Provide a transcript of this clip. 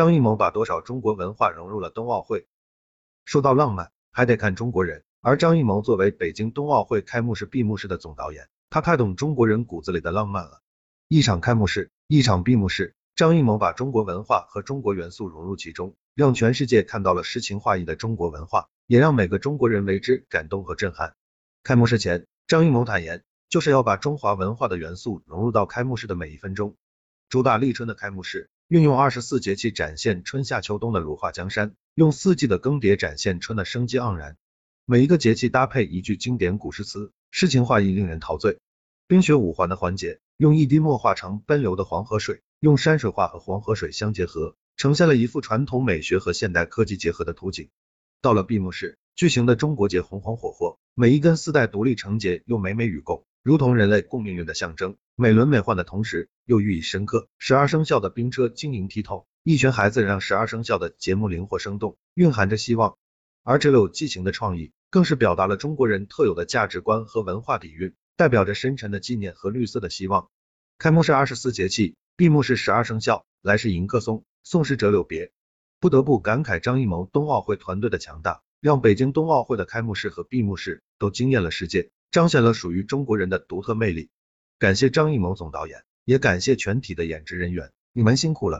张艺谋把多少中国文化融入了冬奥会？说到浪漫，还得看中国人。而张艺谋作为北京冬奥会开幕式、闭幕式的总导演，他太懂中国人骨子里的浪漫了。一场开幕式，一场闭幕式，张艺谋把中国文化和中国元素融入其中，让全世界看到了诗情画意的中国文化，也让每个中国人为之感动和震撼。开幕式前，张艺谋坦言，就是要把中华文化的元素融入到开幕式的每一分钟。主打立春的开幕式，运用二十四节气展现春夏秋冬的如画江山，用四季的更迭展现春的生机盎然。每一个节气搭配一句经典古诗词，诗情画意，令人陶醉。冰雪五环的环节，用一滴墨画成奔流的黄河水，用山水画和黄河水相结合，呈现了一幅传统美学和现代科技结合的图景。到了闭幕式，巨型的中国结红红火火，每一根丝带独立成节，又美美与共，如同人类共命运的象征。美轮美奂的同时，又寓意深刻。十二生肖的冰车晶莹剔透，一群孩子让十二生肖的节目灵活生动，蕴含着希望。而这有激情的创意。更是表达了中国人特有的价值观和文化底蕴，代表着深沉的纪念和绿色的希望。开幕式二十四节气，闭幕式十二生肖，来是迎客松，送是折柳别。不得不感慨张艺谋冬奥会团队的强大，让北京冬奥会的开幕式和闭幕式都惊艳了世界，彰显了属于中国人的独特魅力。感谢张艺谋总导演，也感谢全体的演职人员，你们辛苦了。